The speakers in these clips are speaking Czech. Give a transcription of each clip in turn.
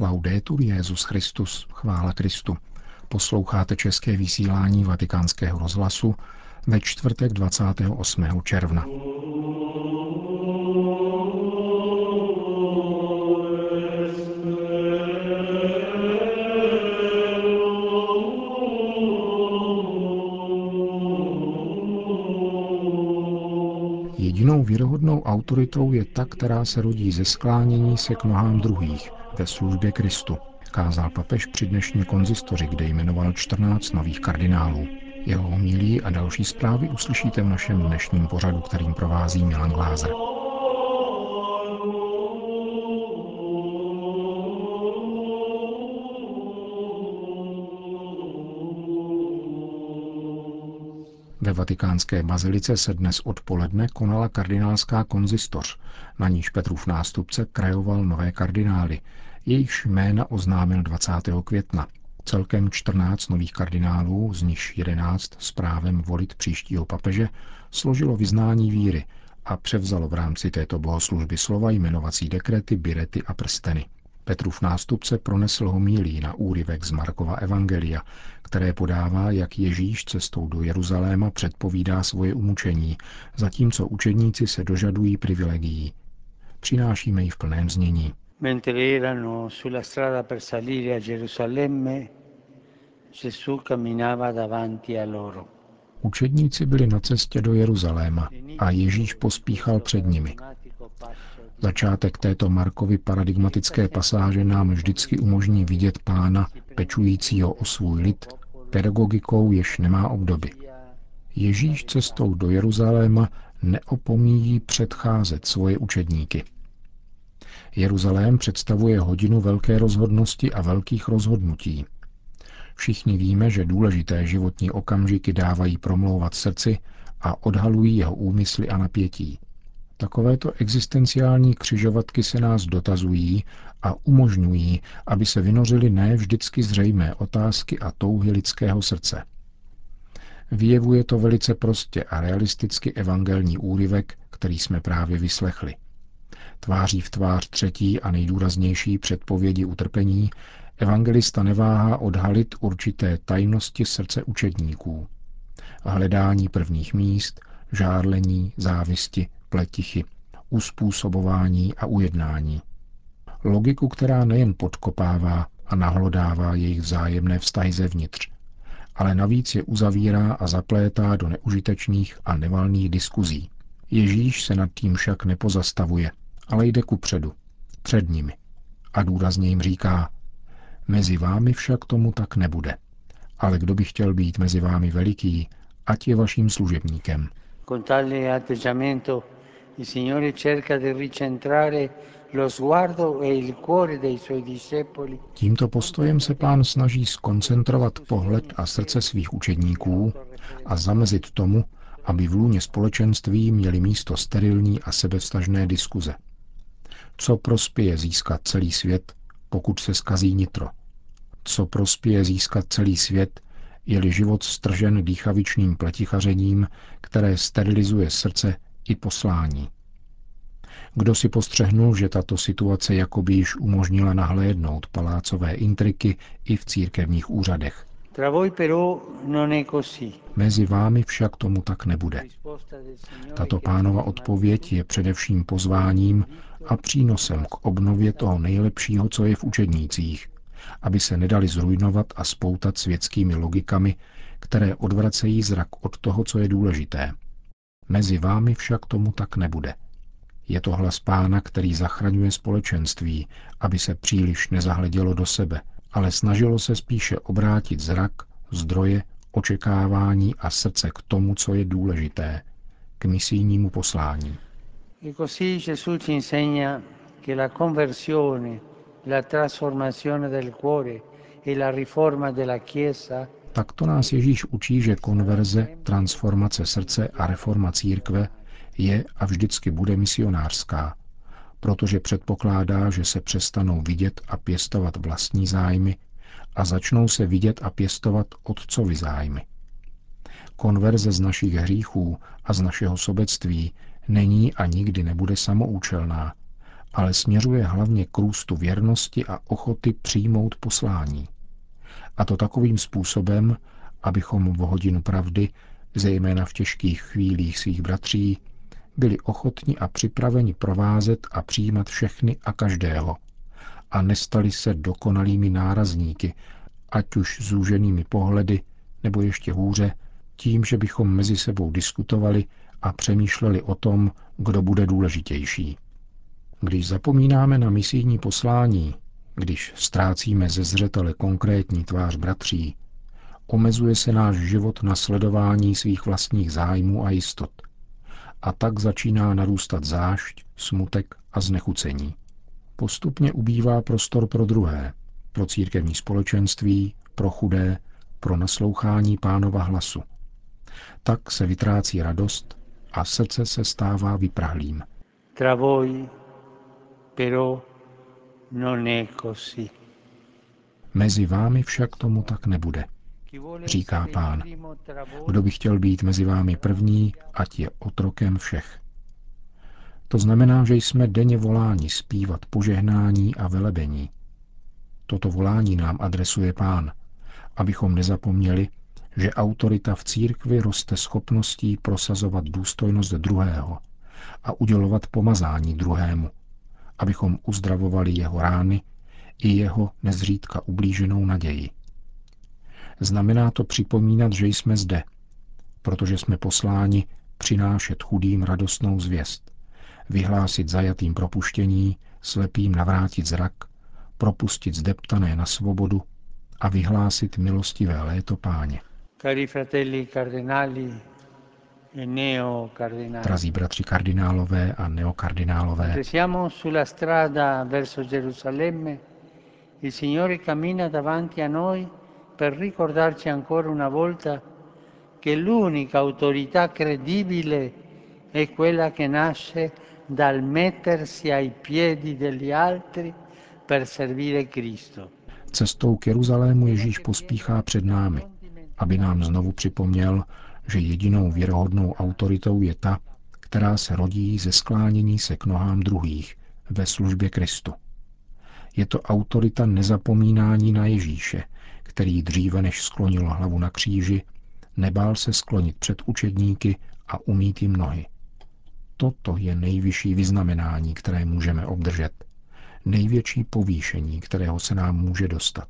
Laudetur Jezus Christus, chvála Kristu. Posloucháte české vysílání Vatikánského rozhlasu ve čtvrtek 28. června. Jedinou věrohodnou autoritou je ta, která se rodí ze sklánění se k nohám druhých ve službě Kristu, kázal papež při dnešní konzistoři, kde jmenoval 14 nových kardinálů. Jeho homilí a další zprávy uslyšíte v našem dnešním pořadu, kterým provází Milan Glázer. Ve vatikánské bazilice se dnes odpoledne konala kardinálská konzistoř, na níž Petrův nástupce krajoval nové kardinály, jejichž jména oznámil 20. května. Celkem 14 nových kardinálů, z nichž 11 s právem volit příštího papeže, složilo vyznání víry a převzalo v rámci této bohoslužby slova jmenovací dekrety, birety a prsteny. Petrův nástupce pronesl homílí na úryvek z Markova Evangelia, které podává, jak Ježíš cestou do Jeruzaléma předpovídá svoje umučení, zatímco učedníci se dožadují privilegií. Přinášíme ji v plném znění. Mentre erano sulla strada per salire a Gerusalemme, Gesù camminava davanti a loro. Učedníci byli na cestě do Jeruzaléma a Ježíš pospíchal před nimi. Začátek této Markovy paradigmatické pasáže nám vždycky umožní vidět pána, pečujícího o svůj lid, pedagogikou, jež nemá obdoby. Ježíš cestou do Jeruzaléma neopomíjí předcházet svoje učedníky. Jeruzalém představuje hodinu velké rozhodnosti a velkých rozhodnutí. Všichni víme, že důležité životní okamžiky dávají promlouvat srdci a odhalují jeho úmysly a napětí. Takovéto existenciální křižovatky se nás dotazují a umožňují, aby se vynořily ne vždycky zřejmé otázky a touhy lidského srdce. Vyjevuje to velice prostě a realisticky evangelní úryvek, který jsme právě vyslechli. Tváří v tvář třetí a nejdůraznější předpovědi utrpení, evangelista neváhá odhalit určité tajnosti srdce učedníků. Hledání prvních míst, žárlení, závisti, pletichy, uspůsobování a ujednání. Logiku, která nejen podkopává a nahlodává jejich vzájemné vztahy zevnitř, ale navíc je uzavírá a zaplétá do neužitečných a nevalných diskuzí. Ježíš se nad tím však nepozastavuje, ale jde ku předu, před nimi. A důrazně jim říká, mezi vámi však tomu tak nebude. Ale kdo by chtěl být mezi vámi veliký, ať je vaším služebníkem. Con tale atteggiamento il Signore cerca di ricentrare lo sguardo e il cuore dei suoi discepoli. Tímto postojem se pán snaží skoncentrovat pohled a srdce svých učedníků a zamezit tomu, aby v lůně společenství měli místo sterilní a sebevstažné diskuze. Co prospěje získat celý svět, pokud se skazí nitro? Co prospěje získat celý svět, je-li život stržen dýchavičným pletichařením, které sterilizuje srdce i poslání. Kdo si postřehnul, že tato situace jakoby již umožnila nahlédnout palácové intriky i v církevních úřadech? Mezi vámi však tomu tak nebude. Tato pánova odpověď je především pozváním a přínosem k obnově toho nejlepšího, co je v učednících, aby se nedali zrujnovat a spoutat světskými logikami, které odvracejí zrak od toho, co je důležité. Mezi vámi však tomu tak nebude. Je to hlas pána, který zachraňuje společenství, aby se příliš nezahledělo do sebe, ale snažilo se spíše obrátit zrak, zdroje, očekávání a srdce k tomu, co je důležité, k misijnímu poslání. E così Gesù ci insegna che la conversione, la trasformazione del cuore e la riforma della Chiesa Takto nás Ježíš učí, že konverze, transformace srdce a reforma církve je a vždycky bude misionářská, protože předpokládá, že se přestanou vidět a pěstovat vlastní zájmy a začnou se vidět a pěstovat otcovi zájmy. Konverze z našich hříchů a z našeho sobectví není a nikdy nebude samoučelná, ale směřuje hlavně k růstu věrnosti a ochoty přijmout poslání. A to takovým způsobem, abychom v hodinu pravdy, zejména v těžkých chvílích svých bratří, byli ochotni a připraveni provázet a přijímat všechny a každého a nestali se dokonalými nárazníky, ať už zúženými pohledy, nebo ještě hůře, tím, že bychom mezi sebou diskutovali a přemýšleli o tom, kdo bude důležitější. Když zapomínáme na misijní poslání, když ztrácíme ze zřetele konkrétní tvář bratří, omezuje se náš život na sledování svých vlastních zájmů a jistot. A tak začíná narůstat zášť, smutek a znechucení. Postupně ubývá prostor pro druhé, pro církevní společenství, pro chudé, pro naslouchání pánova hlasu. Tak se vytrácí radost a srdce se stává vyprahlým. Tra voi, però non è così. Mezi vámi však tomu tak nebude, říká pán. Kdo by chtěl být mezi vámi první, ať je otrokem všech. To znamená, že jsme denně voláni zpívat požehnání a velebení. Toto volání nám adresuje pán, abychom nezapomněli, že autorita v církvi roste schopností prosazovat důstojnost druhého a udělovat pomazání druhému, abychom uzdravovali jeho rány i jeho nezřídka ublíženou naději. Znamená to připomínat, že jsme zde, protože jsme posláni přinášet chudým radostnou zvěst, vyhlásit zajatým propuštění, slepým navrátit zrak, propustit zdeptané na svobodu a vyhlásit milostivé léto páně. Cari fratelli cardinali e. Drazí bratři kardinálové a neokardinálové. Per ricordarci ancora una volta che l'unica autorità credibile è quella che nasce dal mettersi ai piedi degli altri per servire Cristo. Cestou k Jeruzalému Ježíš pospíchá před námi, aby nám znovu připomněl, že jedinou věrohodnou autoritou je ta, která se rodí ze sklánění se k nohám druhých ve službě Kristu. Je to autorita nezapomínání na Ježíše, který dříve než sklonil hlavu na kříži, nebál se sklonit před učedníky a umít jim nohy. Toto je nejvyšší vyznamenání, které můžeme obdržet. Největší povýšení, kterého se nám může dostat.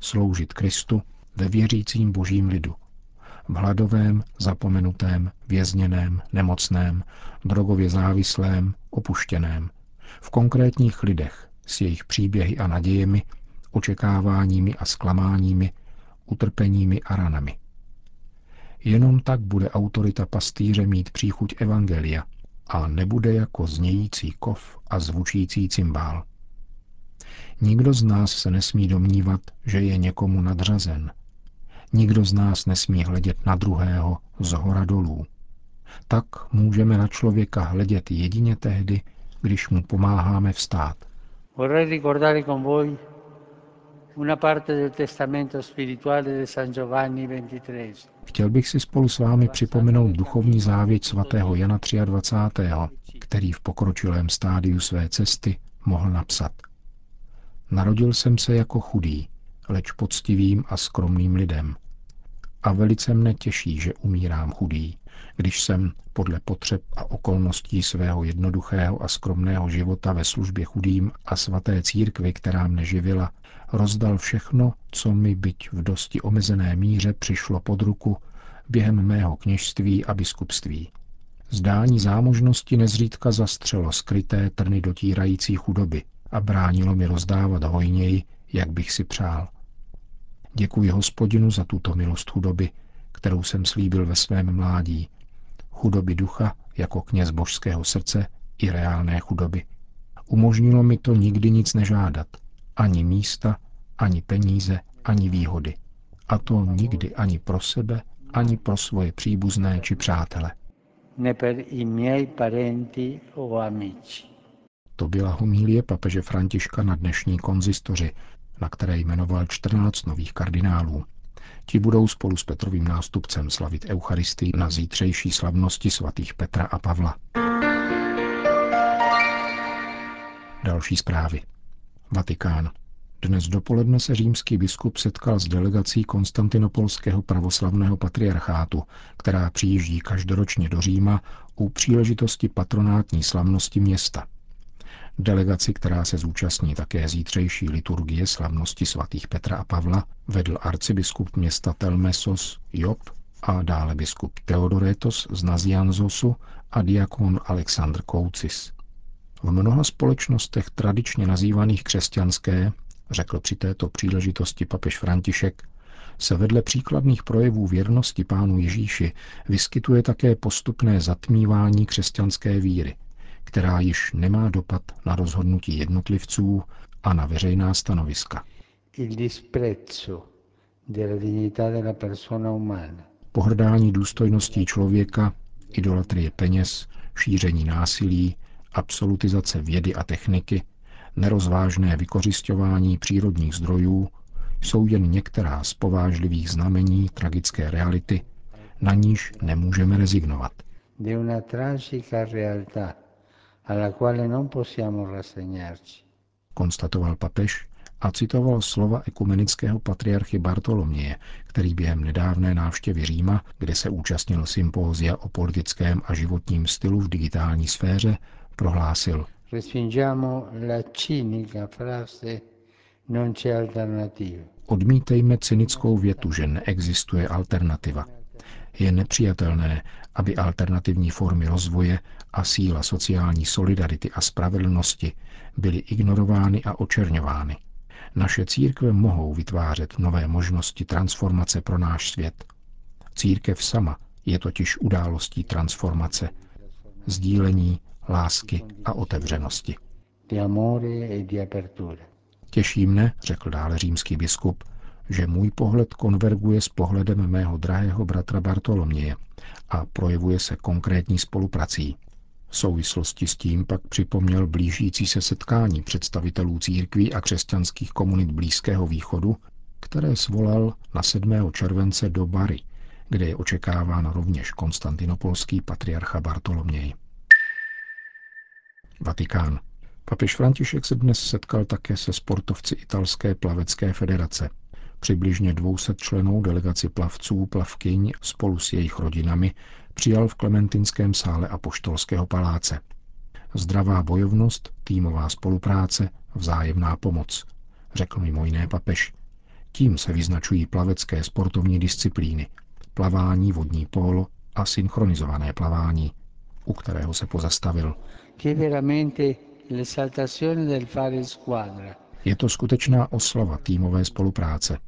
Sloužit Kristu ve věřícím božím lidu. V hladovém, zapomenutém, vězněném, nemocném, drogově závislém, opuštěném. V konkrétních lidech s jejich příběhy a nadějemi, očekáváními a zklamáními, utrpeními a ranami. Jenom tak bude autorita pastýře mít příchuť Evangelia a nebude jako znějící kov a zvučící cymbál. Nikdo z nás se nesmí domnívat, že je někomu nadřazen. Nikdo z nás nesmí hledět na druhého z hora dolů. Tak můžeme na člověka hledět jedině tehdy, když mu pomáháme vstát. Vorrei ricordare con voi una parte del testamento spirituale di San Giovanni XXIII. Chtěl bych si spolu s vámi připomenout duchovní závěť svatého Jana 23., který v pokročilém stádiu své cesty mohl napsat. Narodil jsem se jako chudý, leč poctivým a skromným lidem. A velice mne těší, že umírám chudý, když jsem podle potřeb a okolností svého jednoduchého a skromného života ve službě chudým a svaté církvy, která mne živila, rozdal všechno, co mi byť v dosti omezené míře přišlo pod ruku během mého kněžství a biskupství. Zdání zámožnosti nezřídka zastřelo skryté trny dotírající chudoby a bránilo mi rozdávat hojněji, jak bych si přál. Děkuji hospodinu za tuto milost chudoby, kterou jsem slíbil ve svém mládí. Chudoby ducha jako kněz božského srdce i reálné chudoby. Umožnilo mi to nikdy nic nežádat, ani místa, ani peníze, ani výhody. A to nikdy ani pro sebe, ani pro svoje příbuzné či přátele. Ne per i miei parenti o amici. To byla homílie papeže Františka na dnešní konzistoři, na které jmenoval 14 nových kardinálů. Ti budou spolu s Petrovým nástupcem slavit Eucharistii na zítřejší slavnosti svatých Petra a Pavla. Další zprávy. Vatikán. Dnes dopoledne se římský biskup setkal s delegací Konstantinopolského pravoslavného patriarchátu, která přijíždí každoročně do Říma u příležitosti patronátní slavnosti města. Delegaci, která se zúčastní také zítřejší liturgie slavnosti svatých Petra a Pavla, vedl arcibiskup města Telmesos Job a dále biskup Theodoretos z Nazianzosu a diakon Alexandr Koucis. V mnoha společnostech tradičně nazývaných křesťanské, řekl při této příležitosti papež František, se vedle příkladných projevů věrnosti pánu Ježíši vyskytuje také postupné zatmívání křesťanské víry, která již nemá dopad na rozhodnutí jednotlivců a na veřejná stanoviska. Pohrdání důstojností člověka, idolatrie peněz, šíření násilí, absolutizace vědy a techniky, nerozvážné vykořišťování přírodních zdrojů jsou jen některá z povážlivých znamení tragické reality, na níž nemůžeme rezignovat. Konstatoval papež a citoval slova ekumenického patriarchy Bartoloměje, který během nedávné návštěvy Říma, kde se účastnil sympózia o politickém a životním stylu v digitální sféře, prohlásil. Odmítejme cynickou větu, že neexistuje alternativa. Je nepřijatelné, aby alternativní formy rozvoje a síla sociální solidarity a spravedlnosti byly ignorovány a očerňovány. Naše církve mohou vytvářet nové možnosti transformace pro náš svět. Církev sama je totiž událostí transformace, sdílení, lásky a otevřenosti. E Těší mne, řekl dále římský biskup, že můj pohled konverguje s pohledem mého drahého bratra Bartoloměje a projevuje se konkrétní spoluprací. V souvislosti s tím pak připomněl blížící se setkání představitelů církví a křesťanských komunit Blízkého východu, které svolal na 7. července do Bary, kde je očekáván rovněž konstantinopolský patriarcha Bartoloměj. Vatikán. Papež František se dnes setkal také se sportovci italské plavecké federace. Přibližně 200 členů delegaci plavců, plavkyň spolu s jejich rodinami přijal v Klementinském sále Apoštolského paláce. Zdravá bojovnost, týmová spolupráce, vzájemná pomoc, řekl mimo jiné papež. Tím se vyznačují plavecké sportovní disciplíny, plavání, vodní polo a synchronizované plavání, u kterého se pozastavil. Je to skutečná oslava týmové spolupráce.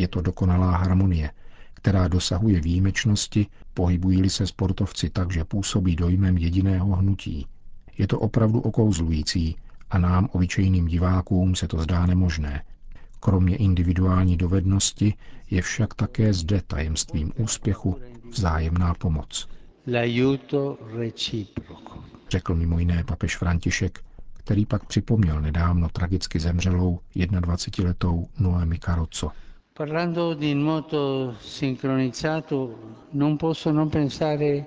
Je to dokonalá harmonie, která dosahuje výjimečnosti, pohybují-li se sportovci tak, že působí dojmem jediného hnutí. Je to opravdu okouzlující a nám, obyčejným divákům, se to zdá nemožné. Kromě individuální dovednosti je však také zde tajemstvím úspěchu vzájemná pomoc. Řekl mimo jiné papež František, který pak připomněl nedávno tragicky zemřelou 21-letou Noemi Carozzo. Parlando di nuoto sincronizzato, non posso non pensare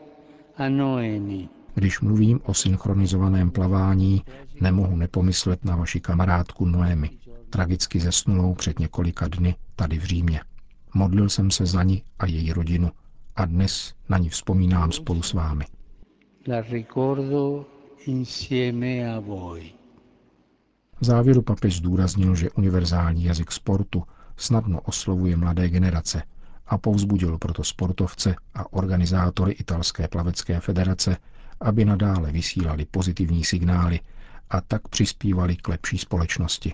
a Noemi. Když mluvím o synchronizovaném plavání, nemohu nepomyslet na vaši kamarádku Noemi, tragicky zesnulou před několika dny tady v Římě. Modlil jsem se za ní a její rodinu a dnes na ní vzpomínám spolu s vámi. La ricordo insieme a voi. V závěru papež zdůraznil, že univerzální jazyk sportu snadno oslovuje mladé generace a povzbudil proto sportovce a organizátory italské plavecké federace, aby nadále vysílali pozitivní signály a tak přispívali k lepší společnosti.